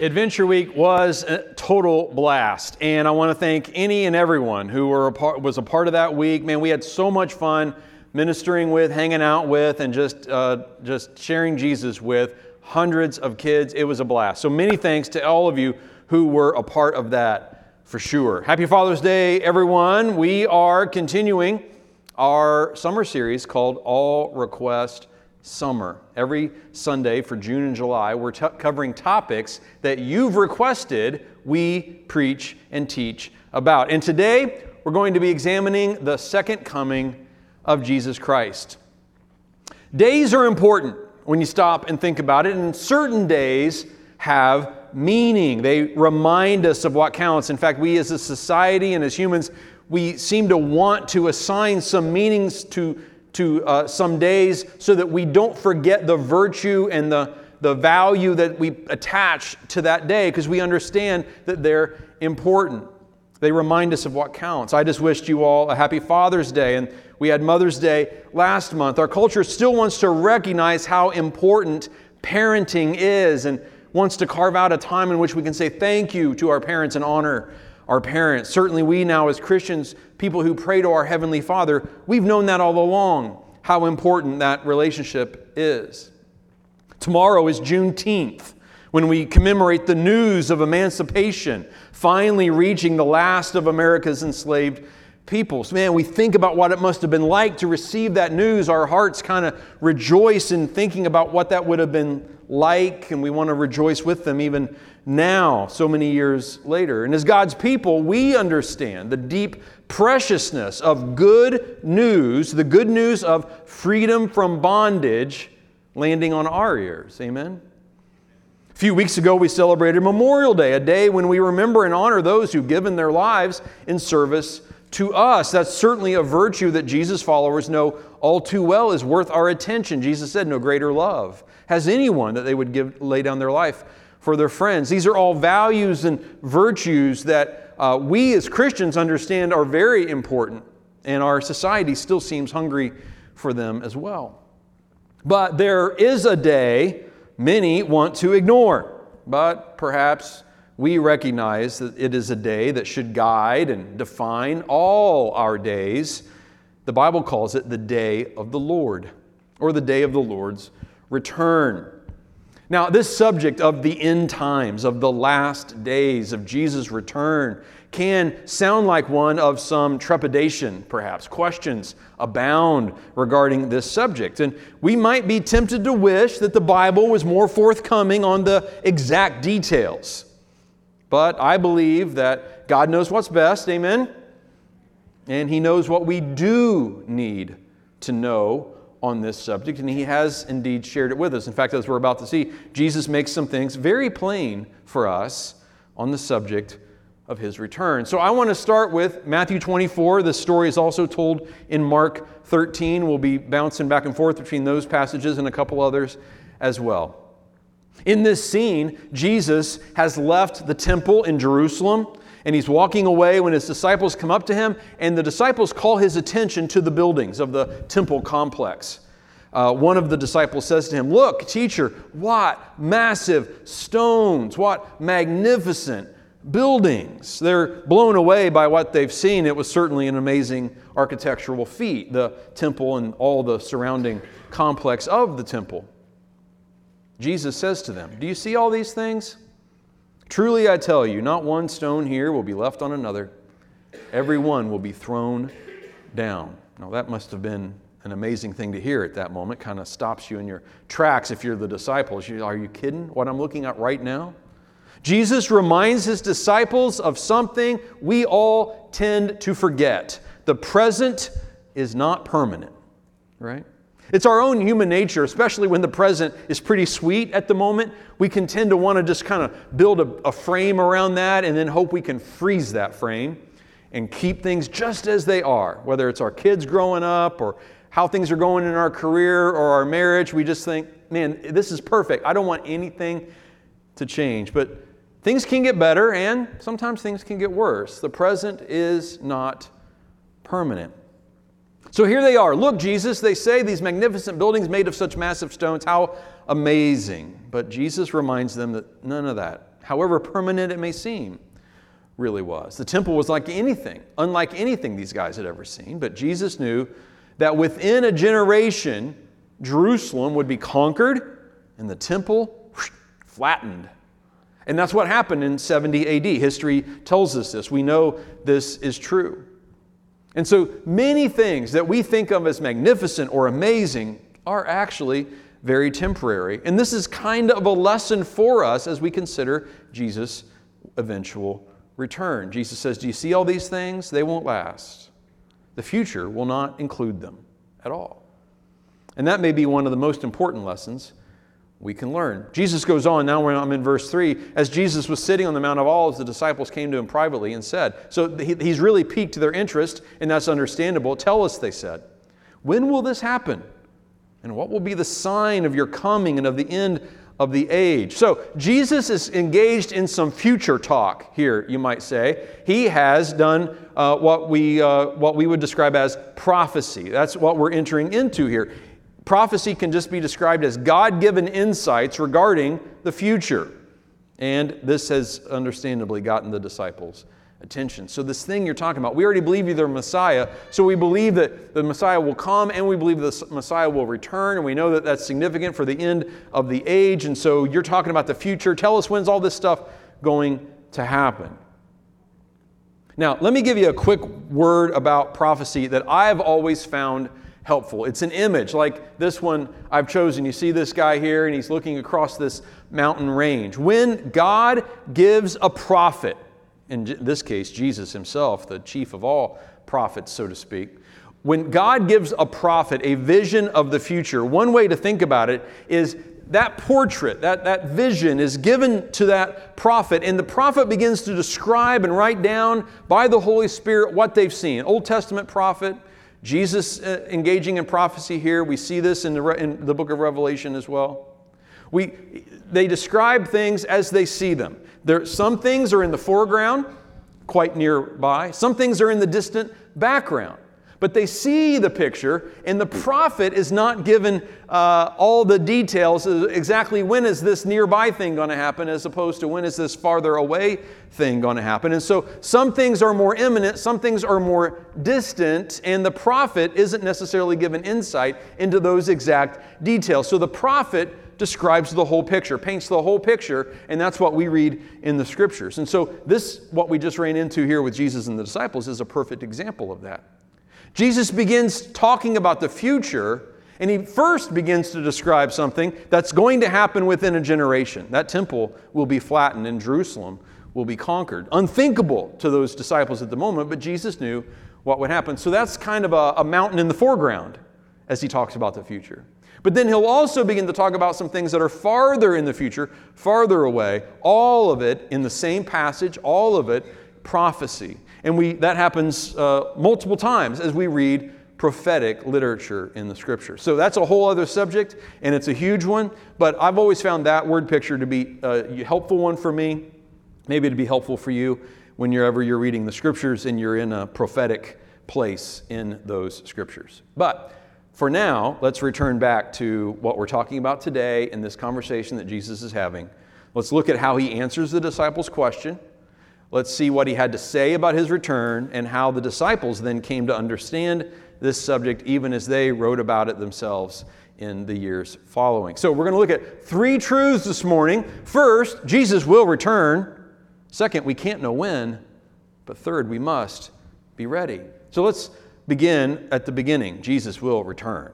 Adventure Week was a total blast, and I want to thank any and everyone who were a part, was a part of that week. Man, we had so much fun ministering with, hanging out with, and just uh, just sharing Jesus with hundreds of kids. It was a blast. So many thanks to all of you who were a part of that for sure. Happy Father's Day, everyone. We are continuing our summer series called All Request summer. Every Sunday for June and July, we're t- covering topics that you've requested we preach and teach about. And today, we're going to be examining the second coming of Jesus Christ. Days are important when you stop and think about it, and certain days have meaning. They remind us of what counts. In fact, we as a society and as humans, we seem to want to assign some meanings to to uh, some days so that we don't forget the virtue and the, the value that we attach to that day because we understand that they're important. They remind us of what counts. I just wished you all a happy Father's Day, and we had Mother's Day last month. Our culture still wants to recognize how important parenting is and wants to carve out a time in which we can say thank you to our parents and honor our parents. Certainly, we now, as Christians, people who pray to our Heavenly Father, we've known that all along, how important that relationship is. Tomorrow is Juneteenth, when we commemorate the news of emancipation finally reaching the last of America's enslaved peoples. Man, we think about what it must have been like to receive that news. Our hearts kind of rejoice in thinking about what that would have been like, and we want to rejoice with them even now, so many years later. And as God's people, we understand the deep preciousness of good news, the good news of freedom from bondage landing on our ears. Amen? A few weeks ago, we celebrated Memorial Day, a day when we remember and honor those who've given their lives in service to us. That's certainly a virtue that Jesus followers know all too well is worth our attention. Jesus said, No greater love has anyone that they would give, lay down their life for their friends. These are all values and virtues that uh, we as Christians understand are very important, and our society still seems hungry for them as well. But there is a day many want to ignore, but perhaps we recognize that it is a day that should guide and define all our days. The Bible calls it the day of the Lord, or the day of the Lord's return. Now, this subject of the end times, of the last days of Jesus' return, can sound like one of some trepidation, perhaps. Questions abound regarding this subject. And we might be tempted to wish that the Bible was more forthcoming on the exact details. But I believe that God knows what's best, amen? And He knows what we do need to know on this subject, and He has indeed shared it with us. In fact, as we're about to see, Jesus makes some things very plain for us on the subject of His return. So I want to start with Matthew 24. The story is also told in Mark 13. We'll be bouncing back and forth between those passages and a couple others as well. In this scene, Jesus has left the temple in Jerusalem and he's walking away when his disciples come up to him, and the disciples call his attention to the buildings of the temple complex. Uh, one of the disciples says to him, Look, teacher, what massive stones, what magnificent buildings. They're blown away by what they've seen. It was certainly an amazing architectural feat, the temple and all the surrounding complex of the temple. Jesus says to them, Do you see all these things? Truly I tell you, not one stone here will be left on another. Every one will be thrown down. Now, that must have been an amazing thing to hear at that moment. Kind of stops you in your tracks if you're the disciples. You, are you kidding? What I'm looking at right now? Jesus reminds his disciples of something we all tend to forget. The present is not permanent, right? It's our own human nature, especially when the present is pretty sweet at the moment. We can tend to want to just kind of build a, a, frame around that and then hope we can freeze that frame and keep things just as they are. Whether it's our kids growing up or how things are going in our career or our marriage, we just think, man, this is perfect. I don't want anything to change. But things can get better and sometimes things can get worse. The present is not permanent. So here they are. Look, Jesus, they say, these magnificent buildings made of such massive stones. How amazing. But Jesus reminds them that none of that however permanent it may seem, really was. The temple was like anything, unlike anything these guys had ever seen, but Jesus knew that within a generation, Jerusalem would be conquered and the temple flattened. And that's what happened in 70 AD. History tells us this. We know this is true. And so many things that we think of as magnificent or amazing are actually very temporary. And this is kind of a lesson for us as we consider Jesus' eventual return. Jesus says, Do you see all these things? They won't last. The future will not include them at all. And that may be one of the most important lessons we can learn. Jesus goes on, now I'm in verse 3. As Jesus was sitting on the Mount of Olives, the disciples came to him privately and said, So he's really piqued their interest, and that's understandable. Tell us, they said, when will this happen? And what will be the sign of your coming and of the end of the age? So Jesus is engaged in some future talk here, you might say. He has done uh, what, we, uh, what we would describe as prophecy. That's what we're entering into here prophecy can just be described as God given insights regarding the future. And this has understandably gotten the disciples' attention. So, this thing you're talking about, we already believe you're the Messiah, so we believe that the Messiah will come and we believe the Messiah will return, and we know that that's significant for the end of the age. And so, you're talking about the future. Tell us when's all this stuff going to happen. Now, let me give you a quick word about prophecy that I've always found helpful. It's an image like this one I've chosen. You see this guy here, and he's looking across this mountain range. When God gives a prophet, in this case, Jesus himself, the chief of all prophets, so to speak, when God gives a prophet a vision of the future, one way to think about it is that portrait, that, that vision is given to that prophet, and the prophet begins to describe and write down by the Holy Spirit what they've seen. Old Testament prophet, Jesus uh, engaging in prophecy here. We see this in the, in the book of Revelation as well. We, they describe things as they see them. There, some things are in the foreground, quite nearby. Some things are in the distant background but they see the picture, and the prophet is not given uh, all the details exactly when is this nearby thing going to happen as opposed to when is this farther away thing going to happen. And so some things are more imminent, some things are more distant, and the prophet isn't necessarily given insight into those exact details. So the prophet describes the whole picture, paints the whole picture, and that's what we read in the scriptures. And so, this, what we just ran into here with Jesus and the disciples, is a perfect example of that. Jesus begins talking about the future, and he first begins to describe something that's going to happen within a generation. That temple will be flattened, and Jerusalem will be conquered. Unthinkable to those disciples at the moment, but Jesus knew what would happen. So that's kind of a, a mountain in the foreground as he talks about the future. But then he'll also begin to talk about some things that are farther in the future, farther away, all of it in the same passage, all of it prophecy. And we, that happens uh, multiple times as we read prophetic literature in the scripture. So that's a whole other subject, and it's a huge one, but I've always found that word picture to be a helpful one for me. Maybe it'd be helpful for you whenever you're reading the scriptures and you're in a prophetic place in those scriptures. But for now, let's return back to what we're talking about today in this conversation that Jesus is having. Let's look at how he answers the disciples' question Let's see what he had to say about his return and how the disciples then came to understand this subject, even as they wrote about it themselves in the years following. So, we're going to look at three truths this morning. First, Jesus will return. Second, we can't know when. But third, we must be ready. So, let's begin at the beginning. Jesus will return.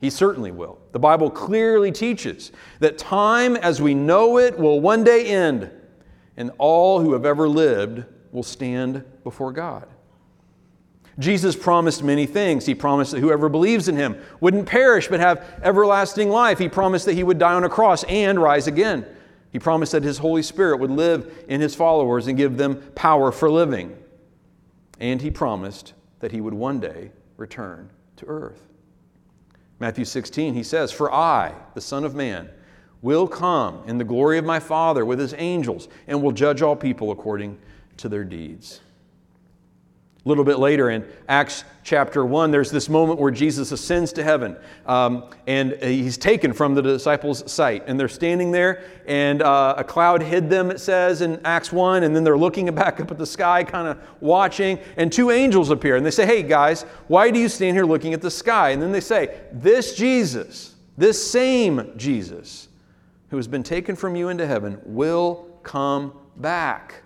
He certainly will. The Bible clearly teaches that time as we know it will one day end and all who have ever lived will stand before God. Jesus promised many things. He promised that whoever believes in him wouldn't perish but have everlasting life. He promised that he would die on a cross and rise again. He promised that his Holy Spirit would live in his followers and give them power for living. And he promised that he would one day return to earth. Matthew 16, he says, For I, the Son of Man, will come in the glory of my Father with his angels and will judge all people according to their deeds. A little bit later in Acts chapter 1, there's this moment where Jesus ascends to heaven um, and he's taken from the disciples' sight. And they're standing there, and uh, a cloud hid them, it says in Acts 1. And then they're looking back up at the sky, kind of watching. And two angels appear, and they say, Hey, guys, why do you stand here looking at the sky? And then they say, This Jesus, this same Jesus, who has been taken from you into heaven, will come back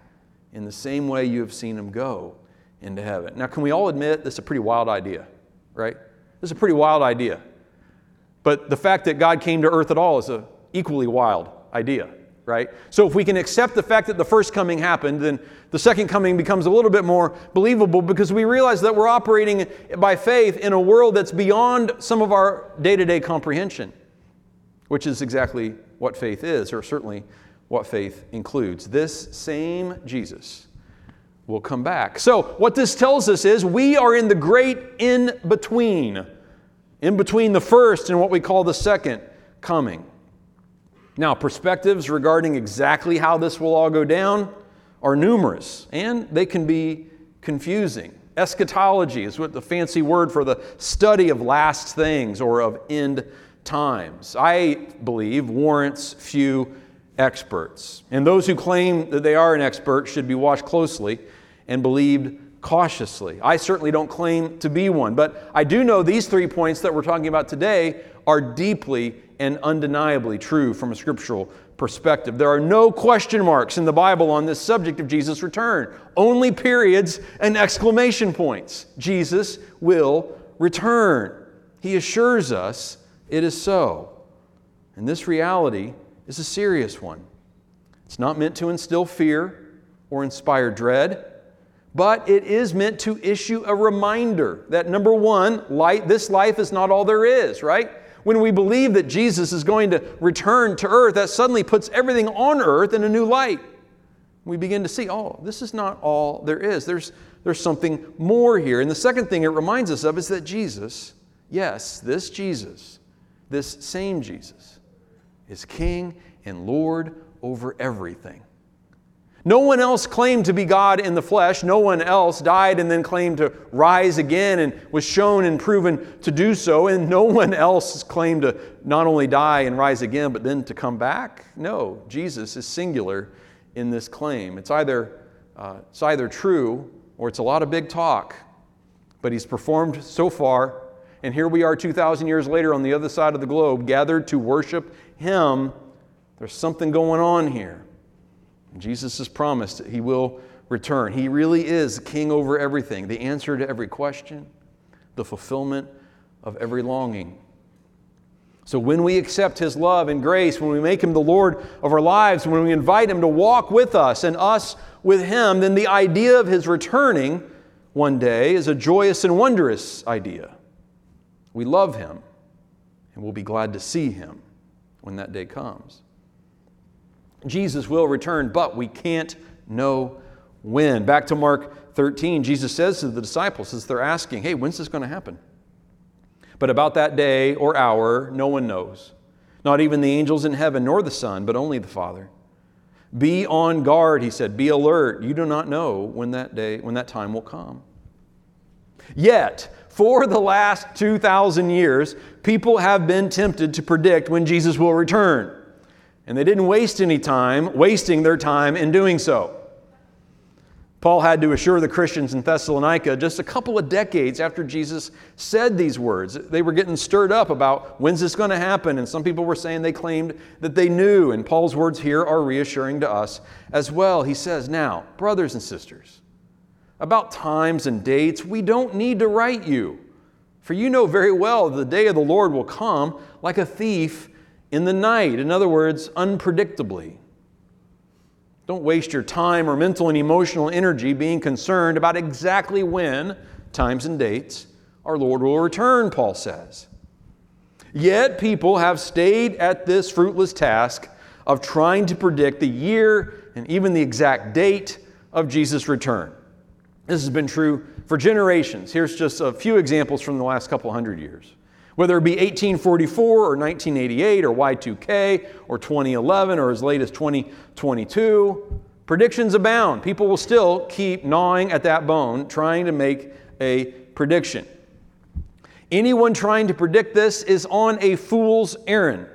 in the same way you have seen him go into heaven. Now, can we all admit this is a pretty wild idea, right? This is a pretty wild idea. But the fact that God came to earth at all is an equally wild idea, right? So if we can accept the fact that the first coming happened, then the second coming becomes a little bit more believable because we realize that we're operating by faith in a world that's beyond some of our day to day comprehension, which is exactly what faith is, or certainly what faith includes. This same Jesus will come back. So, what this tells us is we are in the great in between, in between the first and what we call the second coming. Now, perspectives regarding exactly how this will all go down are numerous and they can be confusing. Eschatology is what the fancy word for the study of last things or of end times. I believe warrants few experts. And those who claim that they are an expert should be watched closely and believed cautiously. I certainly don't claim to be one, but I do know these three points that we're talking about today are deeply and undeniably true from a scriptural perspective. There are no question marks in the Bible on this subject of Jesus' return, only periods and exclamation points. Jesus will return. He assures us it is so. And this reality is a serious one. It's not meant to instill fear or inspire dread but it is meant to issue a reminder that number one, light, this life is not all there is, right? When we believe that Jesus is going to return to earth, that suddenly puts everything on earth in a new light. We begin to see, oh, this is not all there is. There's, there's something more here. And the second thing it reminds us of is that Jesus, yes, this Jesus, this same Jesus, is King and Lord over everything. No one else claimed to be God in the flesh. No one else died and then claimed to rise again and was shown and proven to do so. And no one else claimed to not only die and rise again, but then to come back. No, Jesus is singular in this claim. It's either, uh, it's either true or it's a lot of big talk. But he's performed so far. And here we are 2,000 years later on the other side of the globe, gathered to worship him. There's something going on here. Jesus has promised that he will return. He really is king over everything, the answer to every question, the fulfillment of every longing. So, when we accept His love and grace, when we make Him the Lord of our lives, when we invite Him to walk with us and us with Him, then the idea of His returning one day is a joyous and wondrous idea. We love Him and we'll be glad to see Him when that day comes. Jesus will return, but we can't know when. Back to Mark 13, Jesus says to the disciples as they're asking, Hey, when's this going to happen? But about that day or hour, no one knows. Not even the angels in heaven, nor the Son, but only the Father. Be on guard, he said. Be alert. You do not know when that day, when that time will come. Yet, for the last 2,000 years, people have been tempted to predict when Jesus will return. And they didn't waste any time wasting their time in doing so. Paul had to assure the Christians in Thessalonica just a couple of decades after Jesus said these words. They were getting stirred up about when's this going to happen, and some people were saying they claimed that they knew. And Paul's words here are reassuring to us as well. He says, Now, brothers and sisters, about times and dates, we don't need to write you, for you know very well the day of the Lord will come like a thief in the night. In other words, unpredictably. Don't waste your time or mental and emotional energy being concerned about exactly when, times and dates, our Lord will return, Paul says. Yet people have stayed at this fruitless task of trying to predict the year and even the exact date of Jesus' return. This has been true for generations. Here's just a few examples from the last couple hundred years. Whether it be 1844 or 1988 or Y2K or 2011 or as late as 2022, Predictions abound. People will still keep gnawing at that bone, trying to make a prediction. Anyone trying to predict this is on a fool's errand.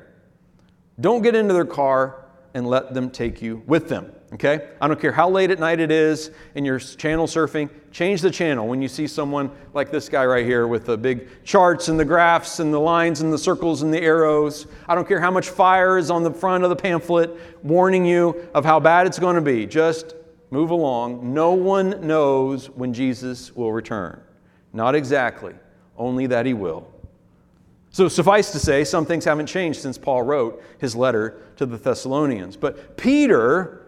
Don't get into their car and let them take you with them. Okay? I don't care how late at night it is and you're channel surfing, change the channel when you see someone like this guy right here with the big charts and the graphs and the lines and the circles and the arrows. I don't care how much fire is on the front of the pamphlet warning you of how bad it's going to be. Just move along. No one knows when Jesus will return. Not exactly, only that he will. So, suffice to say, some things haven't changed since Paul wrote his letter to the Thessalonians. But Peter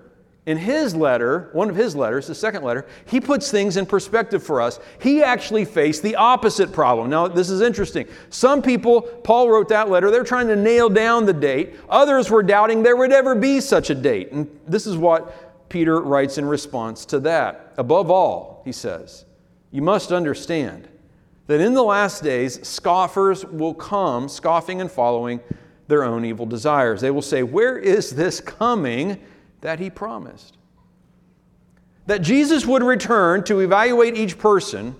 in his letter, one of his letters, the second letter, he puts things in perspective for us. He actually faced the opposite problem. Now, this is interesting. Some people, Paul wrote that letter, they're trying to nail down the date. Others were doubting there would ever be such a date. And this is what Peter writes in response to that. Above all, he says, you must understand that in the last days, scoffers will come, scoffing and following their own evil desires. They will say, Where is this coming? That he promised. That Jesus would return to evaluate each person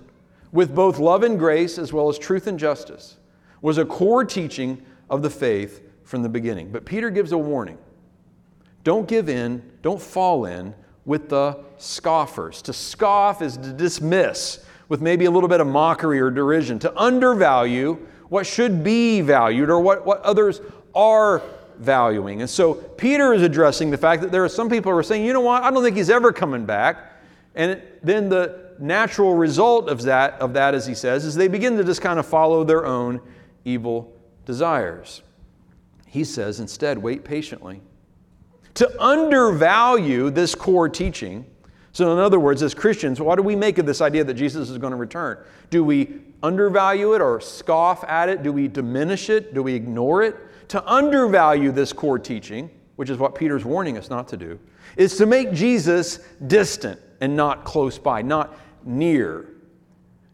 with both love and grace as well as truth and justice was a core teaching of the faith from the beginning. But Peter gives a warning don't give in, don't fall in with the scoffers. To scoff is to dismiss with maybe a little bit of mockery or derision, to undervalue what should be valued or what, what others are valuing. And so Peter is addressing the fact that there are some people who are saying, you know what, I don't think he's ever coming back. And then the natural result of that, of that, as he says, is they begin to just kind of follow their own evil desires. He says, instead, wait patiently. To undervalue this core teaching, so in other words, as Christians, what do we make of this idea that Jesus is going to return? Do we undervalue it or scoff at it? Do we diminish it? Do we ignore it? To undervalue this core teaching, which is what Peter's warning us not to do, is to make Jesus distant and not close by, not near.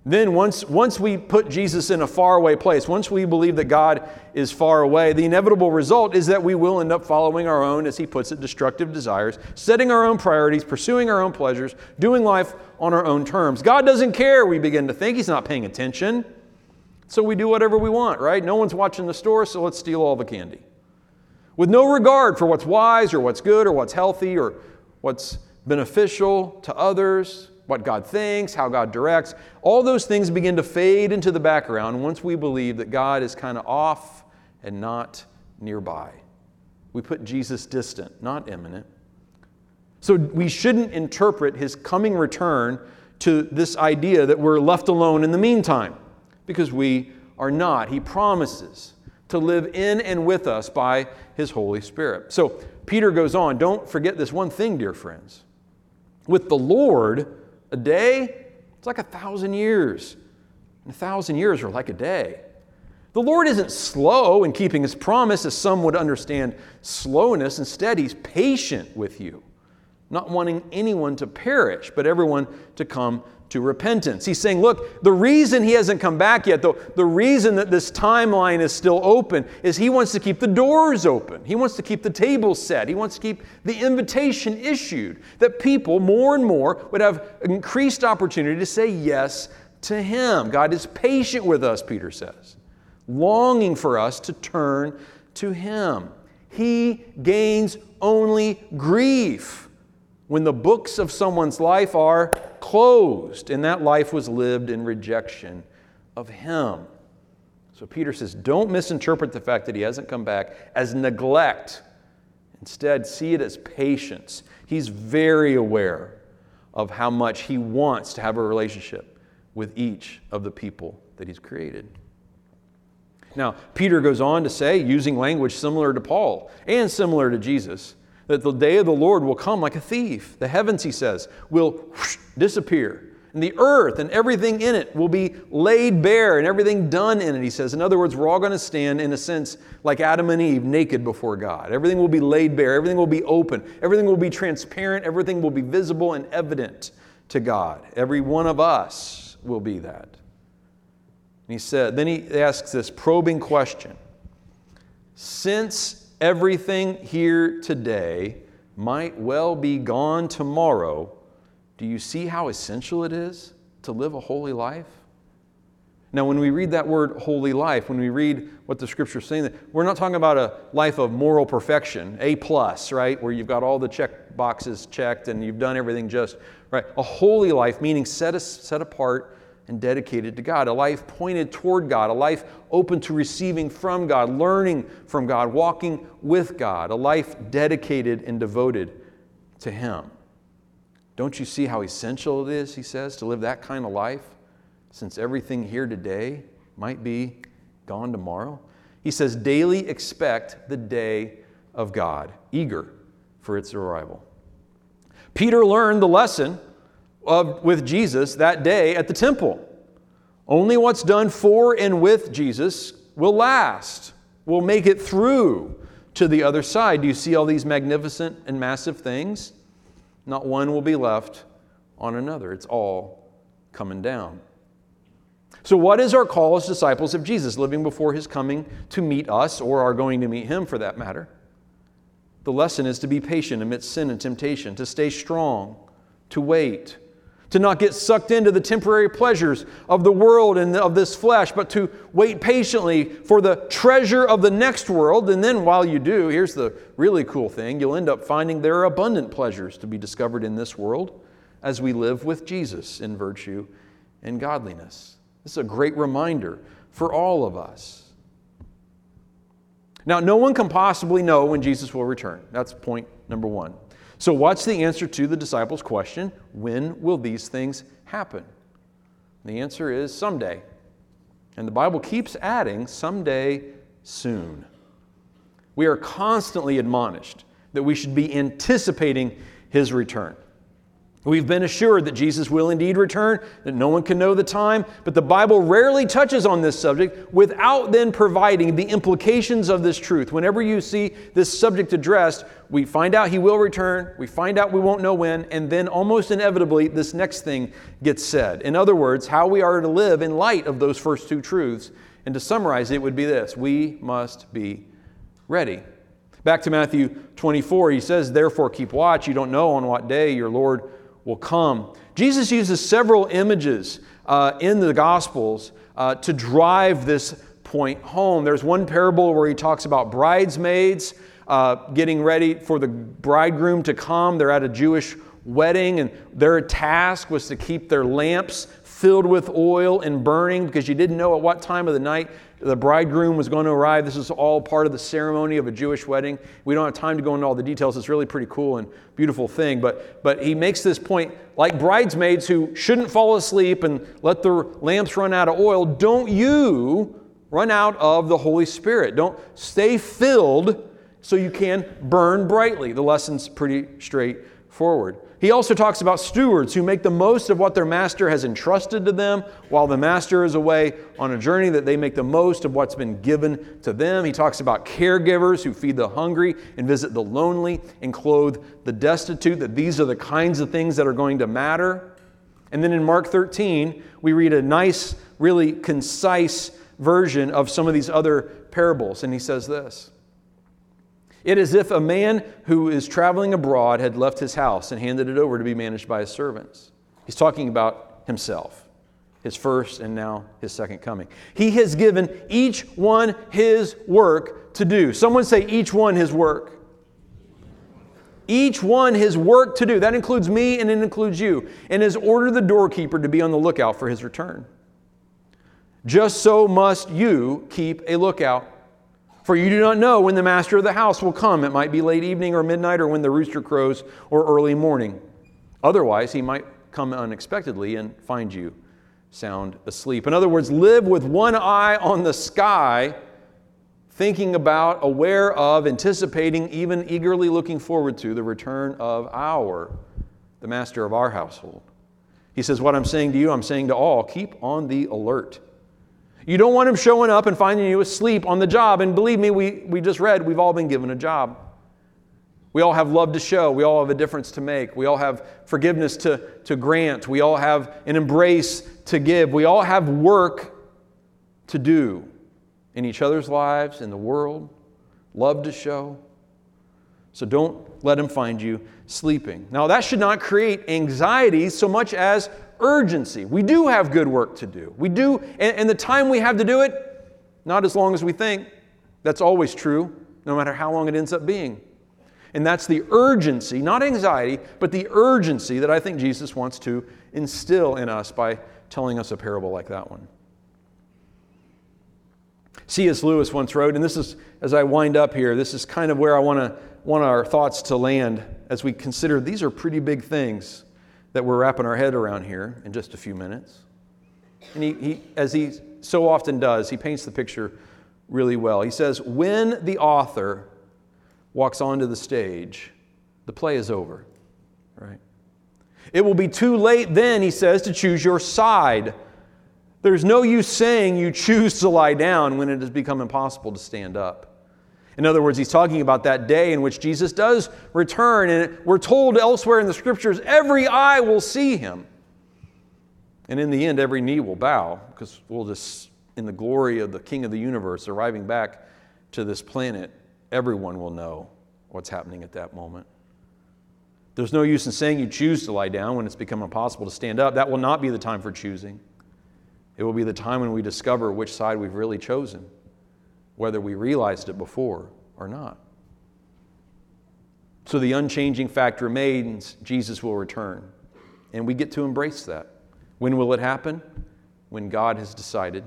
Then, once, once we put Jesus in a faraway place, once we believe that God is far away, the inevitable result is that we will end up following our own, as he puts it, destructive desires, setting our own priorities, pursuing our own pleasures, doing life on our own terms. God doesn't care, we begin to think. He's not paying attention. So we do whatever we want, right? No one's watching the store, so let's steal all the candy. With no regard for what's wise or what's good or what's healthy or what's beneficial to others, what God thinks, how God directs, all those things begin to fade into the background once we believe that God is kind of off and not nearby. We put Jesus distant, not imminent. So we shouldn't interpret his coming return to this idea that we're left alone in the meantime because we are not. He promises to live in and with us by His Holy Spirit. So Peter goes on, don't forget this one thing, dear friends. With the Lord, a day, it's like a thousand years. And a thousand years are like a day. The Lord isn't slow in keeping His promise, as some would understand slowness. Instead, He's patient with you, not wanting anyone to perish, but everyone to come to repentance. He's saying, look, the reason he hasn't come back yet, though, the reason that this timeline is still open, is he wants to keep the doors open. He wants to keep the table set. He wants to keep the invitation issued, that people more and more would have increased opportunity to say yes to him. God is patient with us, Peter says, longing for us to turn to him. He gains only grief when the books of someone's life are closed, and that life was lived in rejection of Him. So Peter says, don't misinterpret the fact that He hasn't come back as neglect. Instead, see it as patience. He's very aware of how much He wants to have a relationship with each of the people that He's created. Now, Peter goes on to say, using language similar to Paul and similar to Jesus, that the day of the Lord will come like a thief. The heavens, he says, will whoosh, disappear. And the earth and everything in it will be laid bare and everything done in it, he says. In other words, we're all going to stand, in a sense, like Adam and Eve, naked before God. Everything will be laid bare, everything will be open, everything will be transparent, everything will be visible and evident to God. Every one of us will be that. And he said, then he asks this probing question Since everything here today might well be gone tomorrow, do you see how essential it is to live a holy life? Now, when we read that word holy life, when we read what the scripture is saying, we're not talking about a life of moral perfection, A plus, right? Where you've got all the check boxes checked and you've done everything just right. A holy life, meaning set, set apart and dedicated to God, a life pointed toward God, a life open to receiving from God, learning from God, walking with God, a life dedicated and devoted to Him. Don't you see how essential it is, he says, to live that kind of life? since everything here today might be gone tomorrow? He says, daily expect the day of God, eager for its arrival. Peter learned the lesson of, with Jesus that day at the temple. Only what's done for and with Jesus will last, will make it through to the other side. Do you see all these magnificent and massive things? Not one will be left on another. It's all coming down. So, what is our call as disciples of Jesus, living before his coming to meet us, or are going to meet him for that matter? The lesson is to be patient amidst sin and temptation, to stay strong, to wait, to not get sucked into the temporary pleasures of the world and of this flesh, but to wait patiently for the treasure of the next world. And then, while you do, here's the really cool thing you'll end up finding there are abundant pleasures to be discovered in this world as we live with Jesus in virtue and godliness. This is a great reminder for all of us. Now, no one can possibly know when Jesus will return. That's point number one. So, what's the answer to the disciples' question? When will these things happen? The answer is someday. And the Bible keeps adding, someday soon. We are constantly admonished that we should be anticipating his return. We've been assured that Jesus will indeed return, that no one can know the time, but the Bible rarely touches on this subject without then providing the implications of this truth. Whenever you see this subject addressed, we find out he will return, we find out we won't know when, and then almost inevitably this next thing gets said. In other words, how we are to live in light of those first two truths. And to summarize it would be this we must be ready. Back to Matthew 24, he says, Therefore keep watch. You don't know on what day your Lord will come. Jesus uses several images uh, in the Gospels uh, to drive this point home. There's one parable where he talks about bridesmaids uh, getting ready for the bridegroom to come. They're at a Jewish wedding, and their task was to keep their lamps filled with oil and burning because you didn't know at what time of the night the bridegroom was going to arrive. This is all part of the ceremony of a Jewish wedding. We don't have time to go into all the details. It's really pretty cool and beautiful thing. But, but he makes this point like bridesmaids who shouldn't fall asleep and let their lamps run out of oil, don't you run out of the Holy Spirit. Don't stay filled so you can burn brightly. The lesson's pretty straightforward. He also talks about stewards who make the most of what their master has entrusted to them while the master is away on a journey, that they make the most of what's been given to them. He talks about caregivers who feed the hungry and visit the lonely and clothe the destitute, that these are the kinds of things that are going to matter. And then in Mark 13, we read a nice, really concise version of some of these other parables. And he says this. It is if a man who is traveling abroad had left his house and handed it over to be managed by his servants. He's talking about himself, his first and now his second coming. He has given each one his work to do. Someone say, each one his work. Each one his work to do. That includes me and it includes you. And has ordered the doorkeeper to be on the lookout for his return. Just so must you keep a lookout for you do not know when the master of the house will come. It might be late evening or midnight or when the rooster crows or early morning. Otherwise, he might come unexpectedly and find you sound asleep. In other words, live with one eye on the sky, thinking about, aware of, anticipating, even eagerly looking forward to the return of our, the master of our household. He says, What I'm saying to you, I'm saying to all keep on the alert. You don't want him showing up and finding you asleep on the job. And believe me, we, we just read, we've all been given a job. We all have love to show. We all have a difference to make. We all have forgiveness to, to grant. We all have an embrace to give. We all have work to do in each other's lives, in the world, love to show. So don't let him find you sleeping. Now, that should not create anxiety so much as urgency. We do have good work to do. We do, and, and the time we have to do it, not as long as we think. That's always true, no matter how long it ends up being. And that's the urgency, not anxiety, but the urgency that I think Jesus wants to instill in us by telling us a parable like that one. C.S. Lewis once wrote, and this is, as I wind up here, this is kind of where I want, to, want our thoughts to land as we consider these are pretty big things that we're wrapping our head around here in just a few minutes. And he, he, as he so often does, he paints the picture really well. He says, When the author walks onto the stage, the play is over, right? It will be too late then, he says, to choose your side. There's no use saying you choose to lie down when it has become impossible to stand up. In other words, he's talking about that day in which Jesus does return, and we're told elsewhere in the scriptures, every eye will see him. And in the end, every knee will bow, because we'll just, in the glory of the King of the universe arriving back to this planet, everyone will know what's happening at that moment. There's no use in saying you choose to lie down when it's become impossible to stand up. That will not be the time for choosing. It will be the time when we discover which side we've really chosen, whether we realized it before or not. So the unchanging fact remains Jesus will return. And we get to embrace that. When will it happen? When God has decided.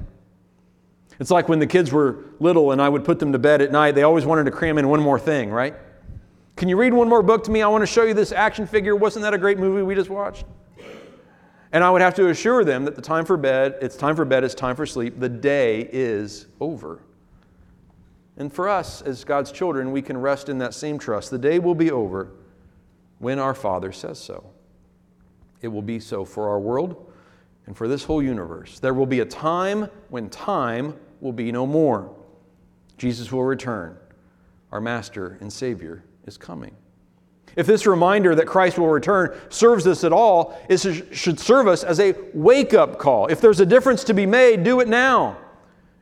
It's like when the kids were little and I would put them to bed at night, they always wanted to cram in one more thing, right? Can you read one more book to me? I want to show you this action figure. Wasn't that a great movie we just watched? And I would have to assure them that the time for bed, it's time for bed, it's time for sleep. The day is over. And for us, as God's children, we can rest in that same trust. The day will be over when our Father says so. It will be so for our world and for this whole universe. There will be a time when time will be no more. Jesus will return. Our Master and Savior is coming. If this reminder that Christ will return serves us at all, it should serve us as a wake up call. If there's a difference to be made, do it now.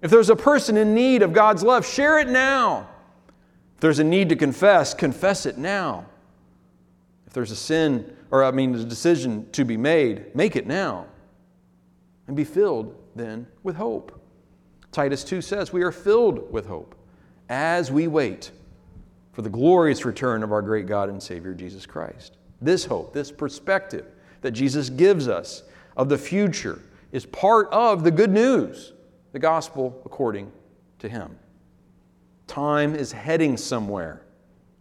If there's a person in need of God's love, share it now. If there's a need to confess, confess it now. If there's a sin, or I mean, a decision to be made, make it now. And be filled then with hope. Titus 2 says, We are filled with hope as we wait for the glorious return of our great God and Savior, Jesus Christ. This hope, this perspective that Jesus gives us of the future is part of the good news, the gospel according to Him. Time is heading somewhere,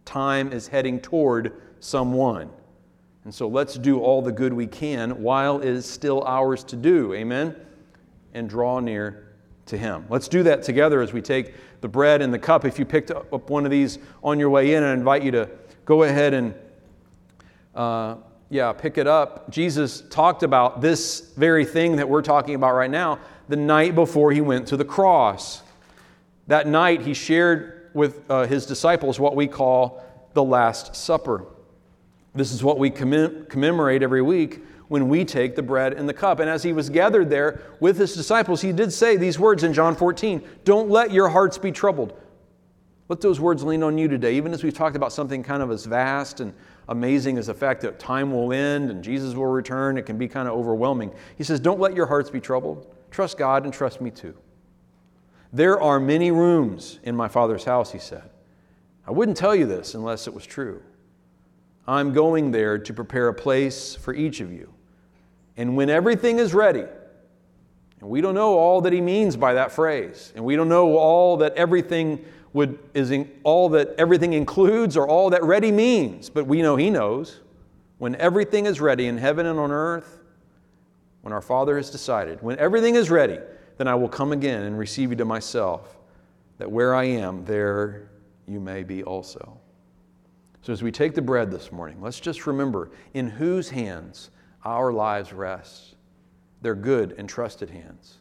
time is heading toward someone. And so let's do all the good we can while it is still ours to do. Amen? And draw near to Him. Let's do that together as we take the bread and the cup. If you picked up one of these on your way in, I invite you to go ahead and, uh, yeah, pick it up. Jesus talked about this very thing that we're talking about right now the night before he went to the cross. That night, he shared with uh, his disciples what we call the Last Supper. This is what we commem- commemorate every week when we take the bread and the cup. And as he was gathered there with his disciples, he did say these words in John 14 Don't let your hearts be troubled. Let those words lean on you today, even as we've talked about something kind of as vast and amazing as the fact that time will end and Jesus will return. It can be kind of overwhelming. He says, Don't let your hearts be troubled. Trust God and trust me too. There are many rooms in my Father's house, he said. I wouldn't tell you this unless it was true. I'm going there to prepare a place for each of you. And when everything is ready, and we don't know all that he means by that phrase, and we don't know all that everything would is all that everything includes or all that ready means, but we know he knows. When everything is ready in heaven and on earth, when our Father has decided, when everything is ready, then I will come again and receive you to myself, that where I am, there you may be also. So as we take the bread this morning, let's just remember in whose hands our lives rest. They're good and trusted hands,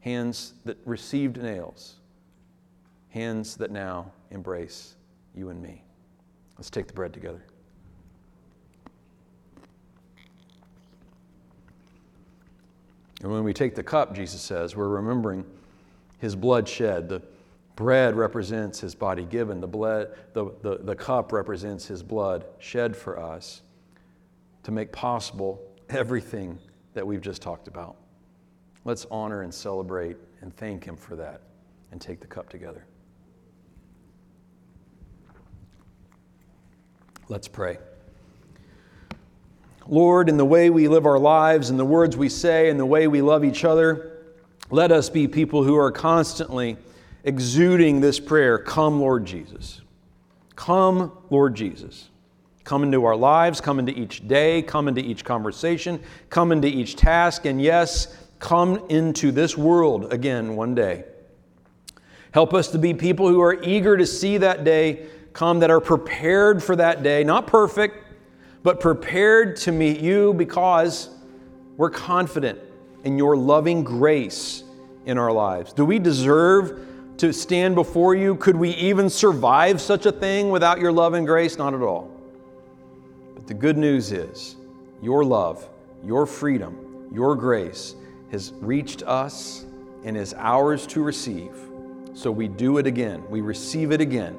hands that received nails, hands that now embrace you and me. Let's take the bread together. And when we take the cup, Jesus says, we're remembering his blood shed, the Bread represents his body given, the, the, the, the cup represents his blood shed for us to make possible everything that we've just talked about. Let's honor and celebrate and thank him for that and take the cup together. Let's pray. Lord, in the way we live our lives, in the words we say, in the way we love each other, let us be people who are constantly exuding this prayer Come, Lord Jesus. Come, Lord Jesus. Come into our lives, come into each day, come into each conversation, come into each task, and yes, come into this world again one day. Help us to be people who are eager to see that day come, that are prepared for that day, not perfect, but prepared to meet you because we're confident in your loving grace in our lives. Do we deserve to stand before you? Could we even survive such a thing without your love and grace? Not at all. But the good news is your love, your freedom, your grace has reached us and is ours to receive. So we do it again. We receive it again.